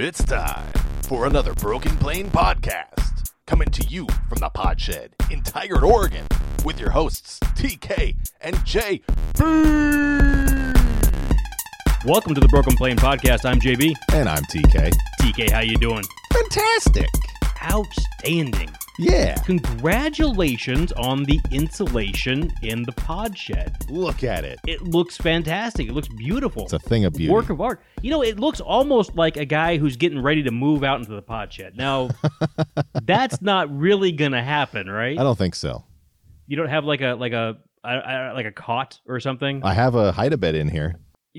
It's time for another Broken Plane podcast, coming to you from the Podshed in Tigard, Oregon, with your hosts TK and JB. Welcome to the Broken Plane Podcast. I'm JB. And I'm TK. TK, how you doing? Fantastic. Outstanding. Yeah. Congratulations on the insulation in the pod shed. Look at it. It looks fantastic. It looks beautiful. It's a thing of beauty. Work of art. You know, it looks almost like a guy who's getting ready to move out into the pod shed. Now, that's not really going to happen, right? I don't think so. You don't have like a like a I, I, like a cot or something. I have a hide a bed in here.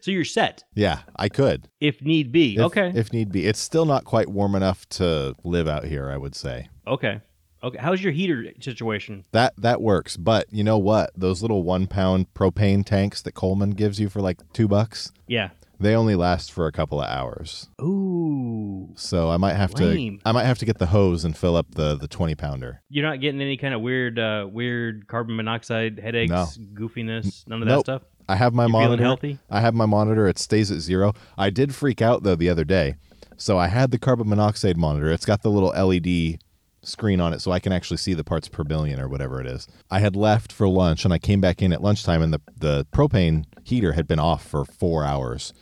so you're set Yeah, I could. if need be. If, okay. If need be. It's still not quite warm enough to live out here, I would say. okay. Okay. How's your heater situation? That that works. But you know what? Those little one pound propane tanks that Coleman gives you for like two bucks, Yeah. they only last for a couple of hours. Ooh. So I might have Lame. to I might have to get the hose and fill up the the twenty pounder. You're not getting any kind of weird, uh, weird carbon monoxide headaches, No. goofiness, none of that stuff. I have my You feeling monitor. healthy? I have my monitor. It stays at zero. I did freak out though the other day. So I had the carbon monoxide monitor. It's got the little LED screen on it so I can actually see the parts per billion or whatever it is. I had left for lunch and I came back in at lunchtime and the, the propane heater had been off for four hours.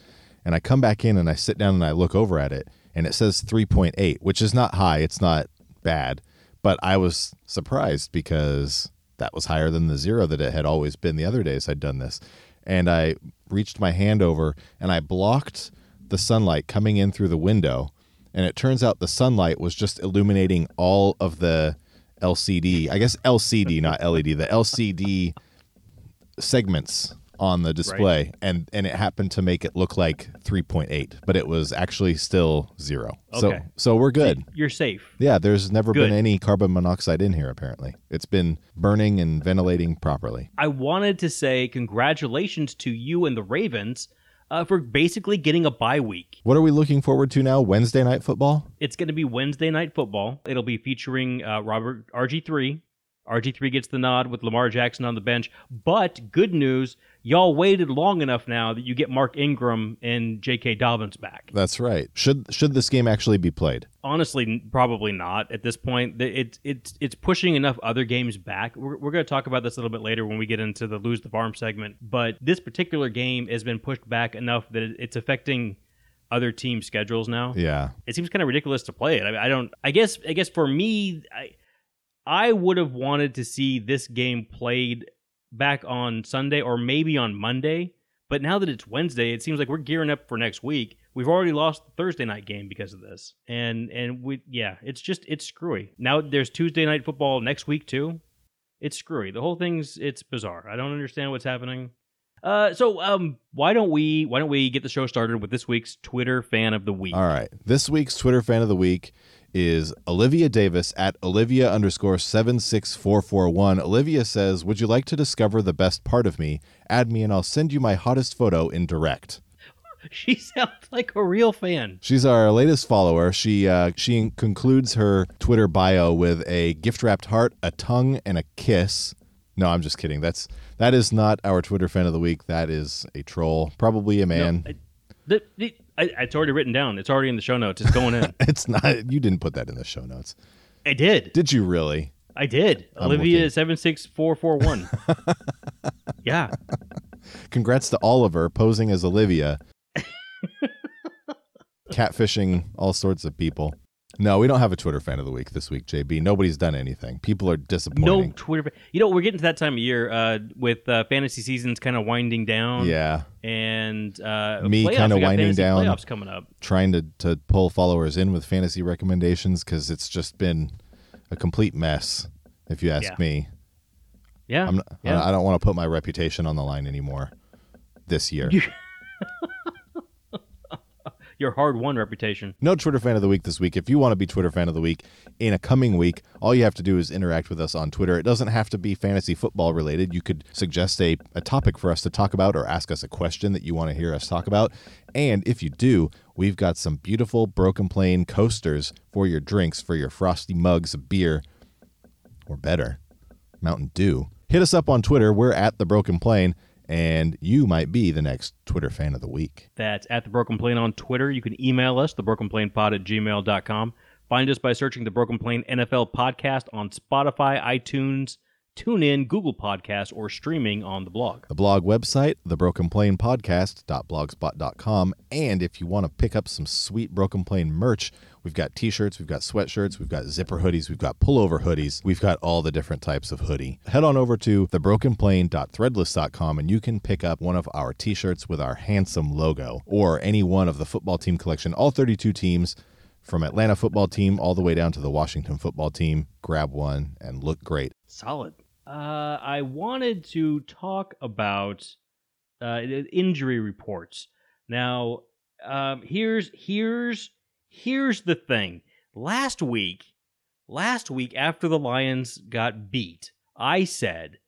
And I come back in and I sit down and I look over at it and it says 3.8, which is not high. It's not bad. But I was surprised because that was higher than the zero that it had always been the other days I'd done this. And I reached my hand over and I blocked the sunlight coming in through the window. And it turns out the sunlight was just illuminating all of the LCD, I guess LCD, not LED, the LCD segments on the display and and it happened to make it look like 3.8 but it was actually still zero so Okay. so we're good You're safe. yeah there's never Good. been any carbon monoxide in here apparently it's been burning and ventilating properly I wanted to say congratulations to you and the Ravens uh, for basically getting a bye week. what are we looking forward to now wednesday night football It's going to be Wednesday night football. It'll be featuring uh, Robert RG3. RG3 gets the nod with Lamar Jackson on the bench. But good news, y'all waited long enough now that you get Mark Ingram and J.K. Dobbins back. that's right should should this game actually be played Honestly, probably not at this point. The- It, it's it's pushing enough other games back. We're, we're going to talk about this a little bit later when we get into the lose the farm segment. But this particular game has been pushed back enough that it's affecting other team schedules now. yeah It seems kind of ridiculous to play it. I, I don't. I guess. I guess for me, I I would have wanted to see this game played back on Sunday or maybe on Monday. But now that it's Wednesday, it seems like we're gearing up for next week. We've already lost the Thursday night game because of this, and and we yeah, it's just it's screwy. Now there's Tuesday night football next week too. It's screwy. The whole thing's it's bizarre. I don't understand what's happening. Uh, so um, why don't we why don't we get the show started with this week's Twitter fan of the week? all right this week's twitter fan of the week is olivia davis at olivia underscore 76441 olivia says would you like to discover the best part of me add me and i'll send you my hottest photo in direct She sounds like a real fan. She's our latest follower. She uh, she concludes her Twitter bio with a gift wrapped heart, a tongue, and a kiss. No, I'm just kidding. That's that is not our Twitter fan of the week. That is a troll, probably a man. No, I, the, the, I, it's already written down. It's already in the show notes. It's going in. it's not. You didn't put that in the show notes, I did. did you? Really? I did. I'm Olivia seven six four four one. Yeah. Congrats to Oliver posing as Olivia, catfishing all sorts of people. No, we don't have a Twitter fan of the week this week, JB. Nobody's done anything. People are disappointed. No. Twitter. You know, we're getting to that time of year uh, with uh, fantasy seasons kind of winding down. yeah, And uh, Me kinda We got winding down. Playoffs coming up. trying to, to pull followers in with fantasy recommendations because it's just been a complete mess, if you ask Yeah. me. Yeah. I'm yeah. I don't want to put my reputation on the line anymore this year. You- your hard won reputation. No Twitter fan of the week this week. If you want to be Twitter fan of the week in a coming week, all you have to do is interact with us on Twitter. It doesn't have to be fantasy football related. You could suggest a, a topic for us to talk about or ask us a question that you want to hear us talk about. And if you do, we've got some beautiful Broken Plane coasters for your drinks, for your frosty mugs of beer, or better, Mountain Dew. Hit us up on Twitter. We're at The Broken Plane and you might be the next Twitter fan of the week. That's at the Broken Plane on Twitter. You can email us, thebrokenplanepod at gmail.com. Find us by searching the Broken Plane NFL podcast on Spotify, iTunes, TuneIn, Google Podcasts, or streaming on the blog. The blog website, thebrokenplanepodcast.blogspot.com. And if you want to pick up some sweet Broken Plane merch, we've got t-shirts, we've got sweatshirts, we've got zipper hoodies, we've got pullover hoodies, we've got all the different types of hoodie. Head on over to thebrokenplane.threadless.com and you can pick up one of our t-shirts with our handsome logo or any one of the football team collection, all 32 teams from Atlanta football team all the way down to the Washington football team. Grab one and look great. Solid. Uh, I wanted to talk about uh, injury reports. Now, um, here's here's here's the thing. Last week, last week after the Lions got beat, I said,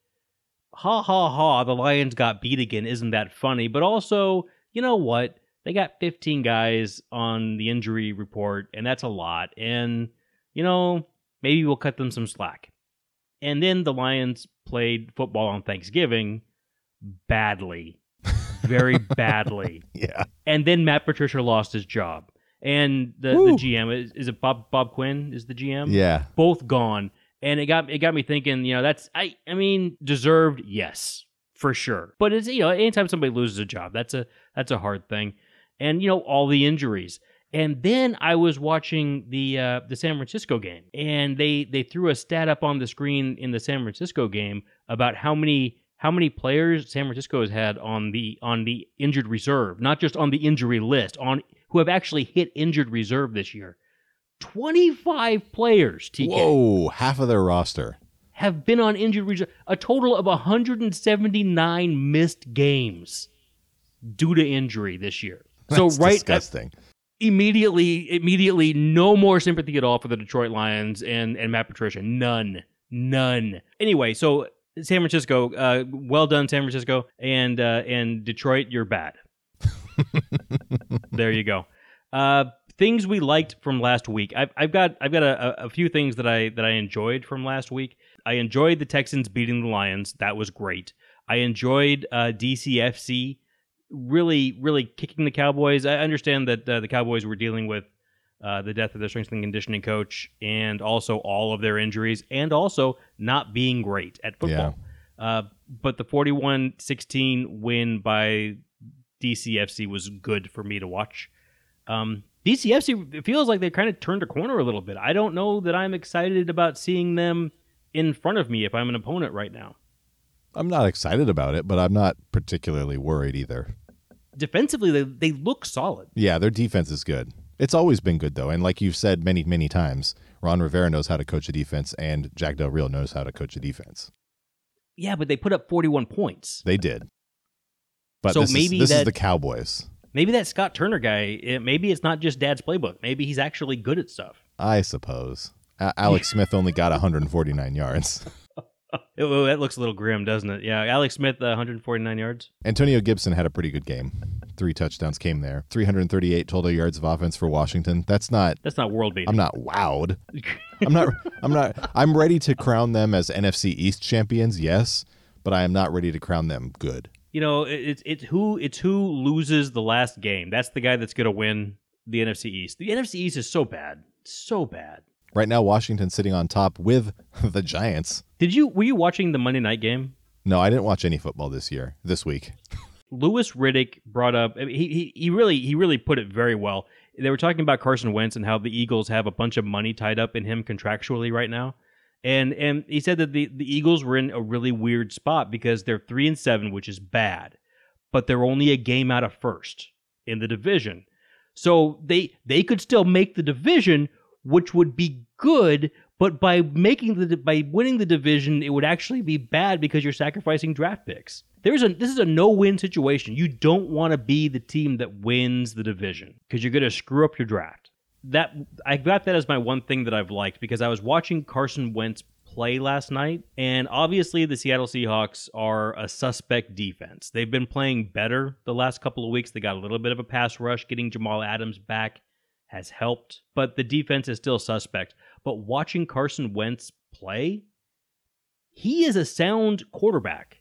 "Ha ha ha! The Lions got beat again. Isn't that funny?" But also, you know what? They got 15 guys on the injury report, and that's a lot. And you know, maybe we'll cut them some slack. And then the Lions played football on Thanksgiving badly, very badly. Yeah. And then Matt Patricia lost his job. And the, the GM is, is it Bob Bob Quinn is the GM? Yeah. Both gone. And it got it got me thinking, you know, that's I I mean, deserved, yes, for sure. But it's you know, anytime somebody loses a job, that's a that's a hard thing. And you know, all the injuries. And then I was watching the uh, the San Francisco game, and they they threw a stat up on the screen in the San Francisco game about how many how many players San Francisco has had on the on the injured reserve, not just on the injury list, on who have actually hit injured reserve this year. Twenty five players, TK, Whoa, half of their roster. have been on injured reserve. A total of 179 missed games due to injury this year. So That's right at, disgusting. Immediately, immediately, no more sympathy at all for the Detroit Lions and and Matt Patricia. None, none. Anyway, so San Francisco, uh, well done, San Francisco, and uh, and Detroit, you're bad. there you go. Uh, things we liked from last week. I've, I've got I've got a, a few things that I that I enjoyed from last week. I enjoyed the Texans beating the Lions. That was great. I enjoyed uh, DCFC really, really kicking the Cowboys. I understand that uh, the Cowboys were dealing with uh, the death of their strength and conditioning coach and also all of their injuries and also not being great at football. Uh, but the 41 16 win by DCFC was good for me to watch. Um, DCFC, it feels like they kind of turned a corner a little bit. I don't know that I'm excited about seeing them in front of me if I'm an opponent right now. I'm not excited about it, but I'm not particularly worried either. Defensively, they, they look solid. Yeah, their defense is good. It's always been good though, and like you've said many, many times, Ron Rivera knows how to coach a defense, and Jack Del Rio knows how to coach a defense. Yeah, but they put up 41 points. They did. But So this, maybe is, this is the Cowboys. Maybe that Scott Turner guy, it, maybe it's not just dad's playbook. Maybe he's actually good at stuff. I suppose. Alex Smith only got 149 yards. Oh, that looks a little grim, doesn't it? Yeah, Alex Smith, uh, 149 yards. Antonio Gibson had a pretty good game. Three touchdowns came there. 338 total yards of offense for Washington. That's not That's not world beating. I'm not wowed. I'm not I'm not I'm ready to crown them as NFC East champions, yes, but I am not ready to crown them good. you know, it's it's who it's who loses the last game. That's the guy that's going to win the NFC East. The NFC East is so bad, so bad. Right now Washington's sitting on top with the Giants. Did you were you watching the Monday night game? No, I didn't watch any football this year, this week. Louis Riddick brought up. I mean, he, he he really he really put it very well. They were talking about Carson Wentz and how the Eagles have a bunch of money tied up in him contractually right now, and and he said that the the Eagles were in a really weird spot because they're three and seven, which is bad, but they're only a game out of first in the division, so they they could still make the division, which would be good, But by making the by winning the division, it would actually be bad because you're sacrificing draft picks. There's a this is a no-win situation. You don't want to be the team that wins the division because you're going to screw up your draft. That I got that as my one thing that I've liked because I was watching Carson Wentz play last night, and obviously the Seattle Seahawks are a suspect defense. They've been playing better the last couple of weeks. They got a little bit of a pass rush. Getting Jamal Adams back has helped, but the defense is still suspect. But watching Carson Wentz play, he is a sound quarterback.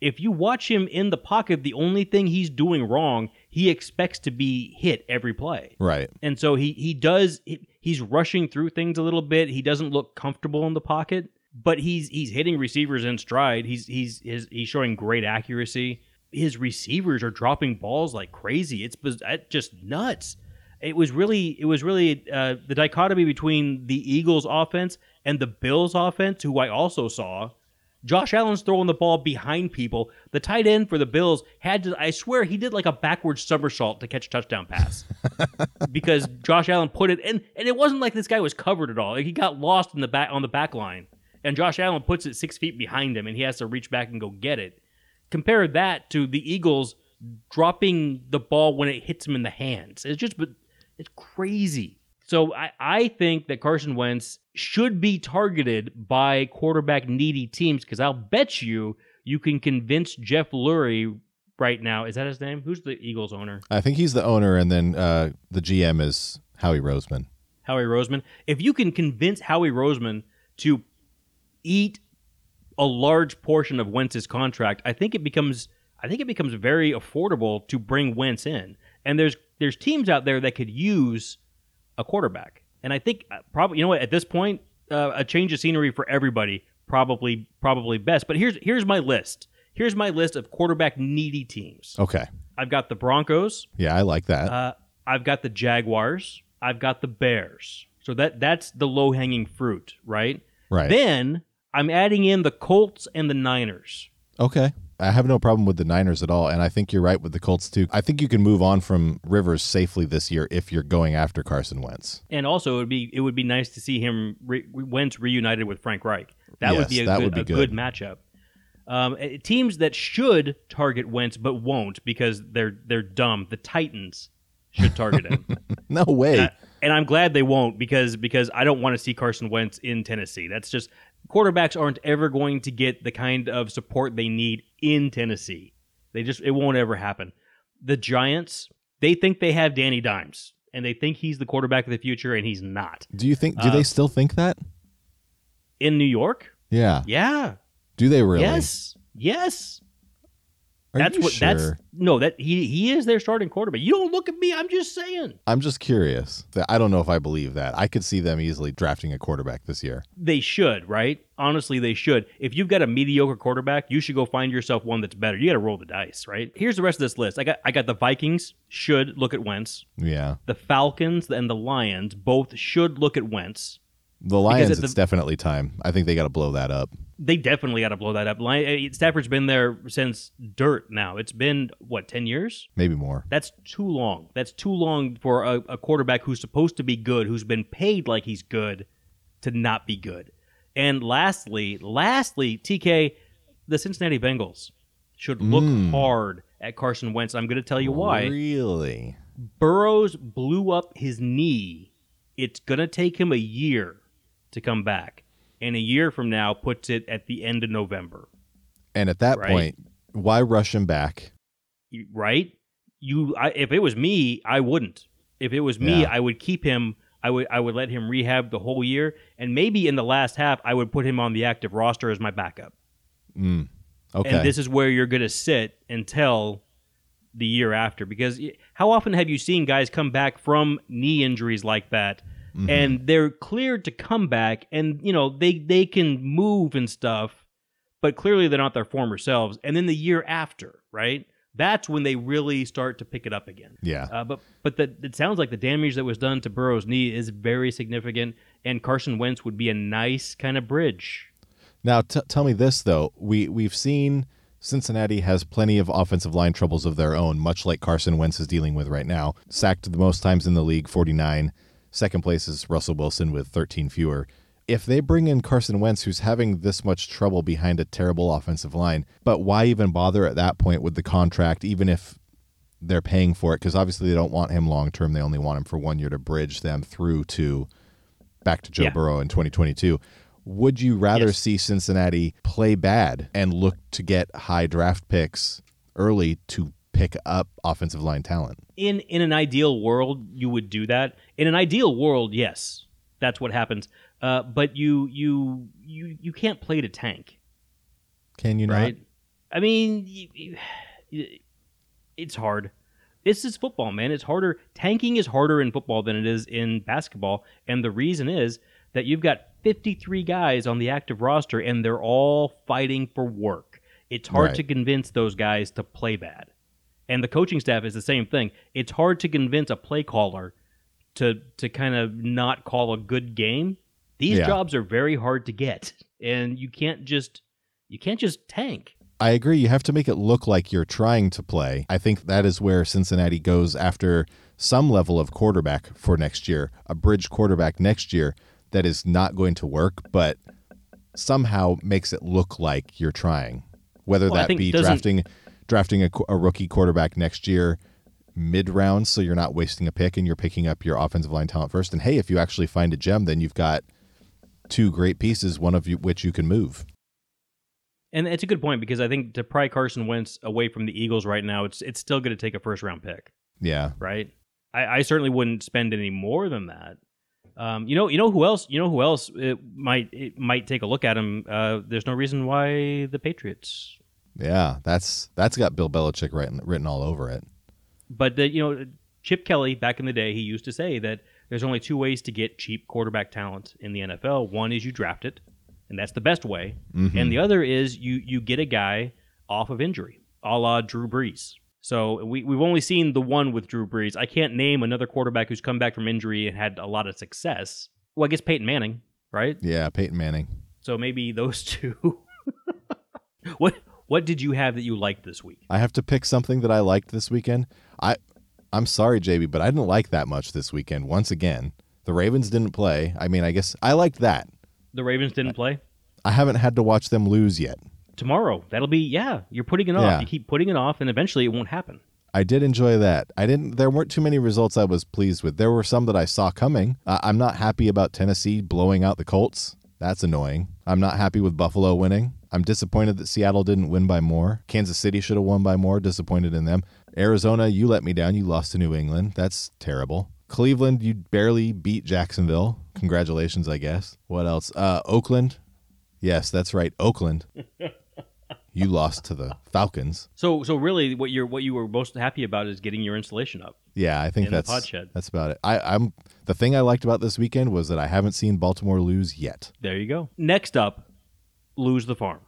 If you watch him in the pocket, the only thing he's doing wrong, he expects to be hit every play. Right. And so he he does he, he's rushing through things a little bit. He doesn't look comfortable in the pocket, but he's he's hitting receivers in stride. He's he's he's, he's showing great accuracy. His receivers are dropping balls like crazy. It's it's just nuts. It was really it was really uh, the dichotomy between the Eagles offense and the Bills offense, who I also saw. Josh Allen's throwing the ball behind people. The tight end for the Bills had to, I swear, he did like a backwards somersault to catch a touchdown pass because Josh Allen put it in, and it wasn't like this guy was covered at all. Like he got lost in the back on the back line, and Josh Allen puts it six feet behind him, and he has to reach back and go get it. Compare that to the Eagles dropping the ball when it hits him in the hands. It's just, it's crazy. So I, I think that Carson Wentz should be targeted by quarterback needy teams because I'll bet you you can convince Jeff Lurie right now. Is that his name? Who's the Eagles owner? I think he's the owner, and then uh, the GM is Howie Roseman. Howie Roseman. If you can convince Howie Roseman to eat a large portion of Wentz's contract, I think it becomes I think it becomes very affordable to bring Wentz in. And there's there's teams out there that could use a quarterback. And I think uh, probably you know what at this point uh, a change of scenery for everybody probably probably best. But here's here's my list. Here's my list of quarterback needy teams. Okay. I've got the Broncos. Yeah, I like that. Uh, I've got the Jaguars. I've got the Bears. So that that's the low hanging fruit, right? right. Then I'm adding in the Colts and the Niners. okay. I have no problem with the Niners at all, and I think you're right with the Colts too. I think you can move on from Rivers safely this year if you're going after Carson Wentz. And also, it would be it would be nice to see him re- Wentz reunited with Frank Reich. That would be a, good, would be a good. good matchup. Um, eh, teams that should target Wentz but won't because they're they're dumb. The Titans should target him. No way. Uh, and I'm glad they won't because because I don't want to see Carson Wentz in Tennessee. That's just quarterbacks aren't ever going to get the kind of support they need in Tennessee. They just it won't ever happen. The Giants, they think they have Danny Dimes and they think he's the quarterback of the future and he's not. do you think? Do uh, they still think that? In New York? Yeah. Yeah. Do they really? Yes. Yes. Are that's what sure? that's no, that he he is their starting quarterback. You don't look at me, I'm just saying. I'm just curious. That- I don't know if I believe that. I could see them easily drafting a quarterback this year. They should, right? Honestly, they should. If you've got a mediocre quarterback, you should go find yourself one that's better. You got to roll the dice, right? Here's the rest of this list. I got I got the Vikings should look at Wentz. Yeah. The Falcons and the Lions both should look at Wentz. The Lions, the- it's definitely time. I think they got to blow that up. They definitely got to blow that up. Li- uh, Stafford's been there since dirt. Now it's been what ten years. Maybe more. That's too long. That's too long for a, a quarterback who's supposed to be good, who's been paid like he's good, to not be good. And lastly, lastly, TK, the Cincinnati Bengals should look Mm. hard at Carson Wentz. I'm going to tell you why. Really? Burrows blew up his knee. It's going to take him a year to come back. And a year from now puts it at the end of November. And at that Right. point, why rush him back? Right? You, I, if it was me, I wouldn't. If it was me, Yeah. I would keep him. I would, I would let him rehab the whole year, and maybe in the last half, I would put him on the active roster as my backup. Mm. Okay. And this is where you're going to sit until the year after, because how often have you seen guys come back from knee injuries like that, Mhm. and they're cleared to come back, and you know they they can move and stuff, but clearly they're not their former selves. And then the year after, right? That's when they really start to pick it up again. yeah. Uh, but but the, it sounds like the damage that was done to Burrow's knee is very significant, and Carson Wentz would be a nice kind of bridge. Now, t- tell me this though: we we've seen Cincinnati has plenty of offensive line troubles of their own, much like Carson Wentz is dealing with right now. Sacked the most times in the league, forty nine. Second place is Russell Wilson with thirteen fewer. if they bring in Carson Wentz, who's having this much trouble behind a terrible offensive line, but why even bother at that point with the contract, even if they're paying for it? Because obviously they don't want him long term. They only want him for one year to bridge them through to back to Joe Yeah. Burrow in 2022. Would you rather Yes. see Cincinnati play bad and look to get high draft picks early to pick up offensive line talent? in in an ideal world you would do that. In an ideal world yes that's what happens. Uh, but you you you you can't play to tank. Can you right? Not? i mean you, you, it's hard. This is football man. It's harder. Tanking is harder in football than it is in basketball. And the reason is that you've got 53 guys on the active roster and they're all fighting for work. It's hard Right. to convince those guys to play bad and the coaching staff is the same thing. It's hard to convince a play caller to to kind of not call a good game. These Yeah. jobs are very hard to get, and you can't just you can't just tank. I agree. You have to make it look like you're trying to play. I think that is where Cincinnati goes after some level of quarterback for next year, a bridge quarterback next year that is not going to work, but somehow makes it look like you're trying. Whether Well, that be drafting drafting a, a rookie quarterback next year mid round so you're not wasting a pick and you're picking up your offensive line talent first and hey if you actually find a gem then you've got two great pieces one of you, which you can move And it's a good point because I think to pry Carson Wentz away from the Eagles right now, it's it's still going to take a first round pick, yeah right? I, I certainly wouldn't spend any more than that. Um, you know, you know who else? You know who else it might it might take a look at him. Uh, there's no reason why the Patriots Yeah, that's that's got Bill Belichick written written all over it. But the, you know, Chip Kelly back in the day, he used to say that there's only two ways to get cheap quarterback talent in the NFL. One is you draft it, and that's the best way, mm-hmm. and the other is you you get a guy off of injury, a la Drew Brees. So we we've only seen the one with Drew Brees. I can't name another quarterback who's come back from injury and had a lot of success. Well, I guess Peyton Manning, right? Yeah, Peyton Manning. So maybe those two. what what did you have that you liked this week? I have to pick something that I liked this weekend. I I'm sorry, JB, but I didn't like that much this weekend. Once again, the Ravens didn't play. I mean, I guess I liked that. The Ravens didn't play. I haven't had to watch them lose yet. tomorrow. That'll be yeah. You're putting it off. Yeah. You keep putting it off, and eventually it won't happen. I did enjoy that. I didn't. There weren't too many results I was pleased with. There were some that I saw coming. Uh, I'm not happy about Tennessee blowing out the Colts. That's annoying. I'm not happy with Buffalo winning. I'm disappointed that Seattle didn't win by more. Kansas City should have won by more. Disappointed in them. Arizona, you let me down. You lost to New England. That's terrible. Cleveland, you barely beat Jacksonville. Congratulations, I guess. What else? Uh, Oakland. Yes, that's right. Oakland. you lost to the Falcons. So so really, what you're what you were most happy about is getting your installation up. Yeah, I think in that's that's about it. I, I'm the thing I liked about this weekend was that I haven't seen Baltimore lose yet. There you go. Next up, lose the farm.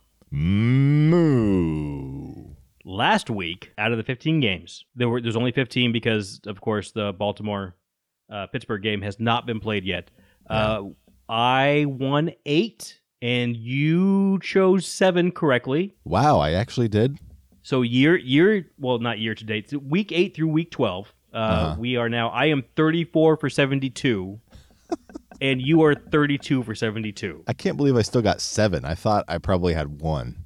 Moo. Last week, out of the 15 games, there were there's only 15 because of course the Baltimore uh, Pittsburgh game has not been played yet. Uh, I won eight, and you chose seven correctly. Wow, I actually did. So year year well not year to date week eight through week twelve. Uh, Uh-huh. We are now. I am thirty four for seventy two, and you are thirty two for seventy two. I can't believe I still got seven. I thought I probably had one.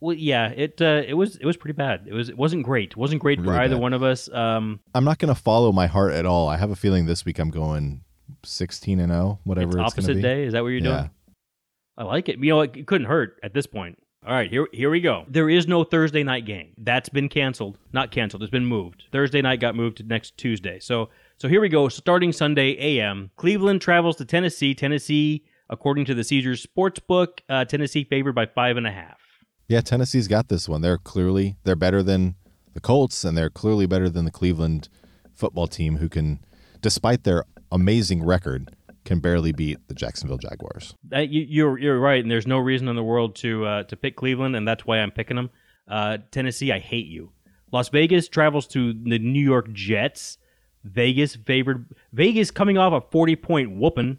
Well, yeah, it uh, it was it was pretty bad. It was it wasn't great. It wasn't great for either bad. one of us. Um, I'm not going to follow my heart at all. I have a feeling this week I'm going 16 and 0, whatever it's it's, opposite be. day. Is that what you're Yeah. doing? I like it. You know, it, it couldn't hurt at this point. All right, here here we go. There is no Thursday night game. That's been canceled. Not canceled. It's been moved. Thursday night got moved to next Tuesday. So so here we go. Starting Sunday a.m. Cleveland travels to Tennessee. Tennessee, according to the Caesars Sportsbook, uh, Tennessee favored by five and a half. Yeah, Tennessee's got this one. They're clearly they're better than the Colts and they're clearly better than the Cleveland football team who can despite their amazing record can barely beat the Jacksonville Jaguars. Uh, you, you're you're right, and there's no reason in the world to uh, to pick Cleveland, and that's why I'm picking them. Uh, Tennessee, I hate you. Las Vegas travels to the New York Jets. Vegas favored. Vegas coming off a 40 point whooping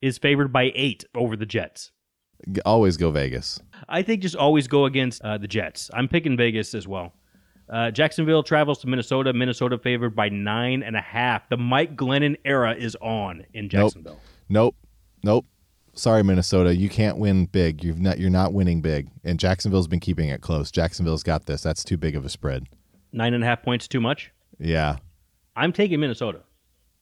is favored by eight over the Jets. Always go Vegas. I think just always go against uh, the Jets. I'm picking Vegas as well. Uh, Jacksonville travels to Minnesota. Minnesota favored by nine and a half. The Mike Glennon era is on in Jacksonville. Nope. Nope. Sorry, Minnesota, you can't win big. You've not you're not winning big. And Jacksonville's been keeping it close. Jacksonville's got this. That's too big of a spread. Nine and a half points too much. Yeah. I'm taking Minnesota.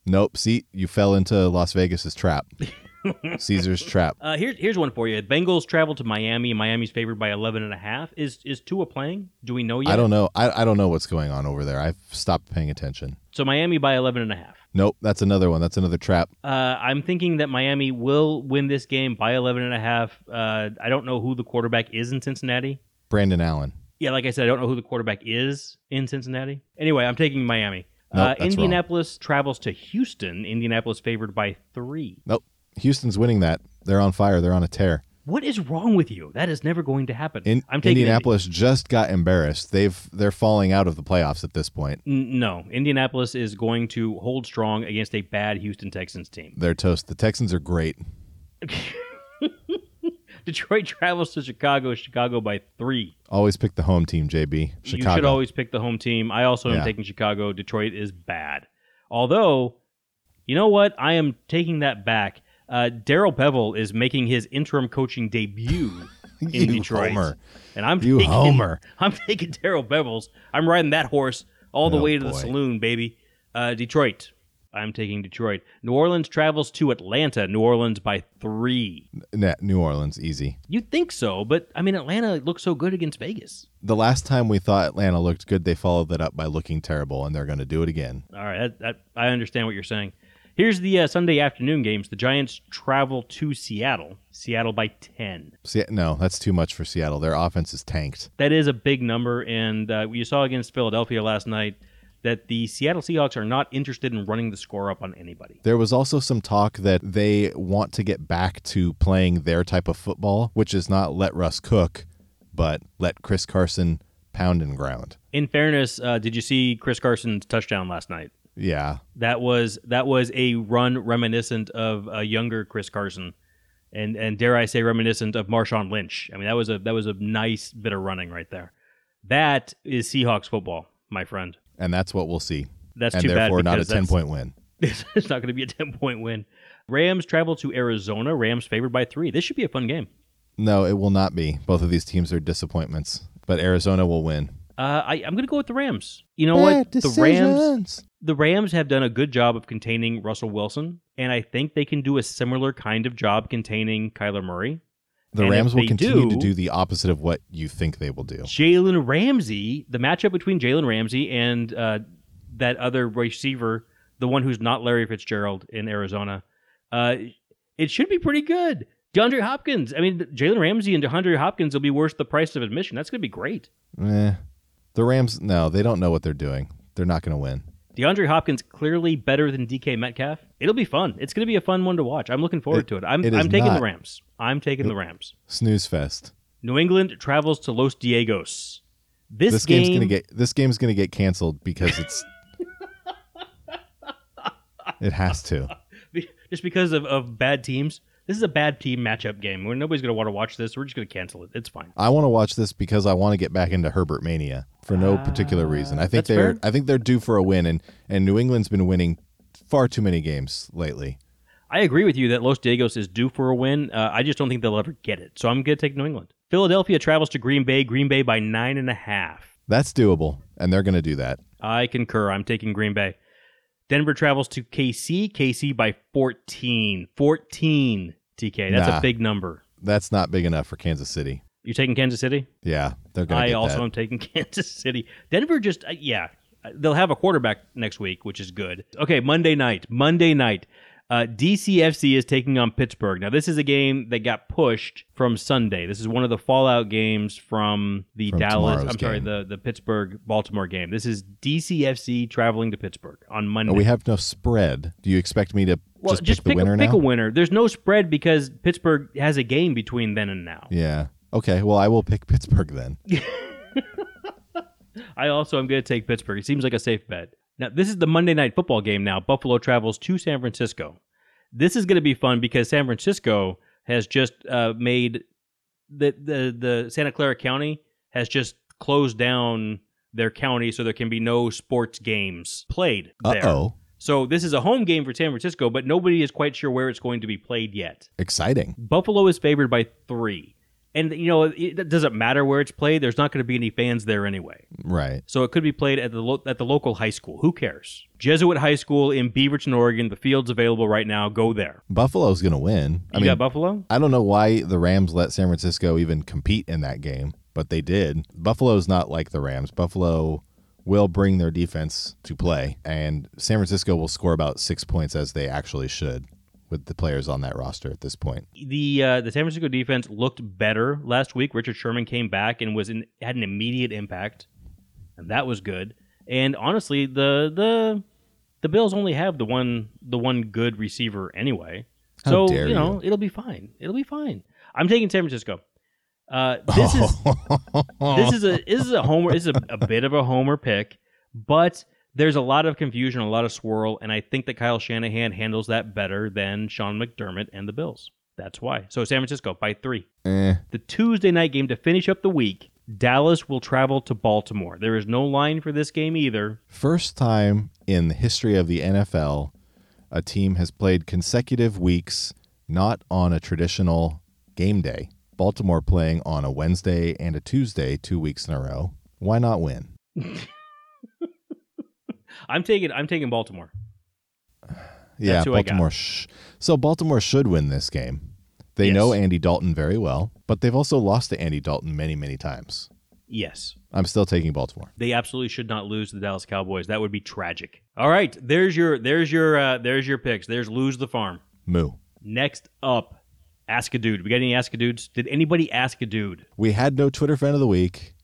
Nope. See, you fell into Las Vegas's trap. Caesar's trap. Uh, here's here's one for you. Bengals travel to Miami. Miami's favored by 11 and a half. Is is Tua playing? Do we know yet? I don't know. I, I don't know what's going on over there. I've stopped paying attention. So Miami by 11 and a half. Nope, that's another one. That's another trap. Uh, I'm thinking that Miami will win this game by 11 and a half. Uh, I don't know who the quarterback is in Cincinnati. Brandon Allen. Yeah, like I said, I don't know who the quarterback is in Cincinnati. Anyway, I'm taking Miami. Nope, uh, that's wrong. Indianapolis travels to Houston. Indianapolis favored by three. Nope. Houston's winning that. They're on fire. They're on a tear. What is wrong with you? That is never going to happen. In, I'm taking Indianapolis just got embarrassed. They've they're falling out of the playoffs at this point. N- No, Indianapolis is going to hold strong against a bad Houston Texans team. They're toast. The Texans are great. Detroit travels to Chicago. Chicago by three. Always pick the home team, JB. Chicago. You should always pick the home team. I also am Yeah. taking Chicago. Detroit is bad. Although, you know what? I am taking that back. Uh, Darrell Bevell is making his interim coaching debut in Detroit, homer. and I'm You taking, homer. I'm taking Darrell Bevells. I'm riding that horse all the Oh, way to the saloon, baby. Uh, Detroit. I'm taking Detroit. New Orleans travels to Atlanta. New Orleans by three. Nah, New Orleans, easy. You'd think so, but I mean, Atlanta looks so good against Vegas. The last time we thought Atlanta looked good, they followed that up by looking terrible, and they're going to do it again. All right, that, that, I understand what you're saying. Here's the uh, Sunday afternoon games. The Giants travel to Seattle. Seattle by 10. See, no, that's too much for Seattle. Their offense is tanked. That is a big number, and uh, you saw against Philadelphia last night that the Seattle Seahawks are not interested in running the score up on anybody. There was also some talk that they want to get back to playing their type of football, which is not let Russ cook, but let Chris Carson pound and ground. In fairness, uh, did you see Chris Carson's touchdown last night? Yeah, That was that was a run reminiscent of a younger Chris Carson, and and dare I say reminiscent of Marshawn Lynch. I mean that was a that was a nice bit of running right there. That is Seahawks football, my friend. And that's what we'll see. That's and too bad therefore not a 10 point win. it's not going to be a 10 point win. Rams travel to Arizona. Rams favored by three. This should be a fun game. No, it will not be. Both of these teams are disappointments, but Arizona will win. Uh, I, I'm going to go with the Rams. You know what? The Rams, the Rams have done a good job of containing Russell Wilson, and I think they can do a similar kind of job containing Kyler Murray. The And Rams will continue to do- do the opposite of what you think they will do. Jalen Ramsey, the matchup between Jalen Ramsey and uh, that other receiver, the one who's not Larry Fitzgerald in Arizona, uh, it should be pretty good. DeAndre Hopkins. I mean, Jalen Ramsey and DeAndre Hopkins will be worth the price of admission. That's going to be great. Eh. The Rams, no, they don't know what they're doing. They're not going to win. DeAndre Hopkins clearly better than DK Metcalf. It'll be fun. It's going to be a fun one to watch. I'm looking forward It- to it. I'm, it I'm taking the. Rams. I'm taking the Rams. Snooze fest. New England travels to Los Diegos. This, This, game, game's going to get this game's going to get canceled because it's It has to. Just because of, of bad teams. This is a bad team matchup game where nobody's going to want to watch this. We're just going to cancel it. It's fine. I want to watch this because I want to get back into Herbert mania for no particular reason. I think they're fair. I think they're due for a win and and New England's been winning far too many games lately. I agree with you that Los Diegos is due for a win. Uh, I just don't think they'll ever get it. So I'm going to take New England. Philadelphia travels to Green Bay. Green Bay by nine and a half. That's doable and they're going to do that. I concur. I'm taking Green Bay. Denver travels to KC. KC by 14. 14, TK. That's Nah. a big number. That's not big enough for Kansas City. You're taking Kansas City? Yeah, they're going I also that. am taking Kansas City. Denver just, uh, yeah, they'll have a quarterback next week, which is good. Okay, Monday night. Monday night. Uh, DCFC is taking on Pittsburgh. Now, this is a game that got pushed from Sunday. This is one of the fallout games from the From Dallas, I'm sorry, game. the, the Pittsburgh Baltimore game. This is DCFC traveling to Pittsburgh on Monday. Oh, we have no spread. Do you expect me to well, just, just, pick, the winner a, pick a winner. There's no spread because Pittsburgh has a game between then and now. Yeah. Okay. Well, I will pick Pittsburgh then. I also am going to take Pittsburgh. It seems like a safe bet. Now, this is the Monday night football game now. Buffalo travels to San Francisco. This is going to be fun because San Francisco has just uh, made the, the the Santa Clara County has just closed down their county so there can be no sports games played there. oh. So this is a home game for San Francisco, but nobody is quite sure where it's going to be played yet. Exciting. Buffalo is favored by three. And, you know, it, it doesn't matter where it's played. There's not going to be any fans there anyway. Right. So it could be played at the lo- at the local high school. Who cares? Jesuit High School in Beaverton, Oregon. The field's available right now. Go there. Buffalo's going to win. I You mean, got Buffalo? I don't know why the Rams let San Francisco even compete in that game, but they did. Buffalo's not like the Rams. Buffalo will bring their defense to play, and San Francisco will score about six points as they actually should with the players on that roster at this point. The uh, the San Francisco defense looked better last week. Richard Sherman came back and was in, had an immediate impact, and that was good. And honestly, the the the Bills only have the one the one good receiver anyway, How so dare you know you. it'll be fine. It'll be fine. I'm taking San Francisco. Uh, this is this is a this is a homer. This is a, a bit of a homer pick, but there's a lot of confusion, a lot of swirl, and I think that Kyle Shanahan handles that better than Sean McDermott and the Bills. That's why. So San Francisco by three. Eh, The Tuesday night game to finish up the week. Dallas will travel to Baltimore. There is no line for this game either. first time in the history of the NFL, a team has played consecutive weeks not on a traditional game day. Baltimore playing on a Wednesday and a Tuesday, two weeks in a row. Why not win? I'm taking I'm taking Baltimore. Yeah, That's who I got. Baltimore. Sh- so Baltimore should win this game. They Yes. know Andy Dalton very well, but they've also lost to Andy Dalton many, many times. Yes. I'm still taking Baltimore. They absolutely should not lose to the Dallas Cowboys. That would be tragic. All right, there's your there's your uh, there's your picks. There's lose the farm. Moo. Next up, ask a dude. We got any ask a dudes? Did anybody ask a dude? We had no Twitter friend of the week,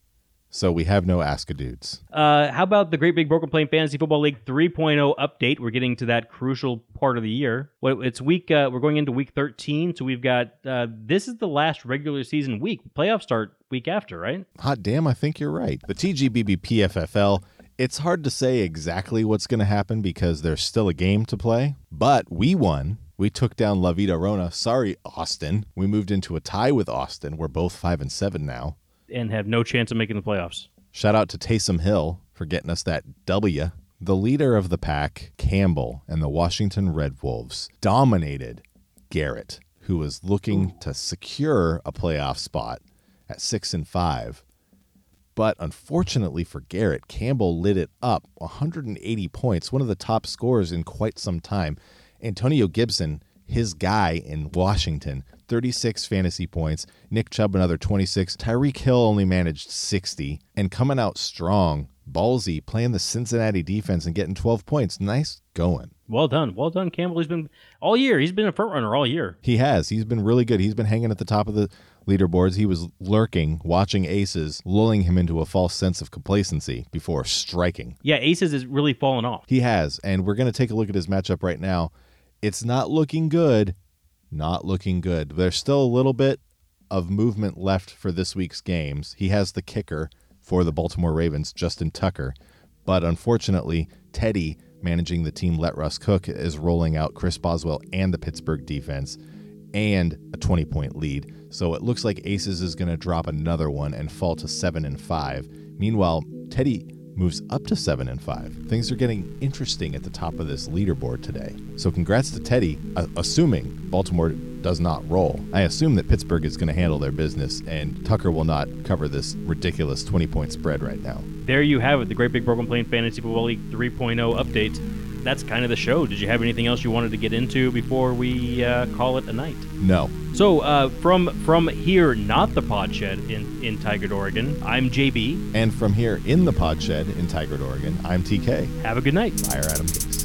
so we have no Ask a Dudes. Uh, how about the Great Big Broken Plane Fantasy Football League 3.0 update? We're getting to that crucial part of the year. Well, it's week. Uh, we're going into week 13, so we've got uh, this is the last regular season week. Playoffs start week after, right? Hot damn, I think you're right. The TGBB PFFL, it's hard to say exactly what's going to happen because there's still a game to play, but we won. We took down La Vida Rona. Sorry, Austin. We moved into a tie with Austin. We're both 5 and 7 now. And have no chance of making the playoffs. Shout out to Taysom Hill for getting us that W. The leader of the pack, Campbell, and the Washington Red Wolves dominated Garrett, who was looking to secure a playoff spot at 6 and 5. But unfortunately for Garrett, Campbell lit it up 180 points, one of the top scorers in quite some time. Antonio Gibson, his guy in Washington, 36 fantasy points. Nick Chubb, another 26. Tyreek Hill only managed 60. And coming out strong, ballsy, playing the Cincinnati defense and getting 12 points. Nice going. Well done, well done, Campbell. He's been all year. He's been a front runner all year. He has. He's been really good. He's been hanging at the top of the leaderboards. He was lurking, watching aces, lulling him into a false sense of complacency before striking. Yeah, Aces is really fallen off. He has, and we're going to take a look at his matchup right now. It's not looking good. Not looking good. There's still a little bit of movement left for this week's games. He has the kicker for the Baltimore Ravens, Justin Tucker. But unfortunately, Teddy, managing the team Let Russ Cook, is rolling out Chris Boswell and the Pittsburgh defense and a 20 point lead. So it looks like Aces is going to drop another one and fall to 7 and 5. Meanwhile, Teddy moves up to 7 and 5. Things are getting interesting at the top of this leaderboard today. So congrats to Teddy, uh, assuming Baltimore does not roll. I assume that Pittsburgh is going to handle their business and Tucker will not cover this ridiculous 20 point spread right now. There you have it, the Great Big Broken Plane Fantasy Football League 3.0 update. That's kind of the show. Did you have anything else you wanted to get into before we uh, call it a night? No. So uh, from from here, not the Pod Shed in in Tigard, Oregon. I'm JB. And from here in the pod shed in Tigard, Oregon, I'm TK. Have a good night. Fire Adam Gase.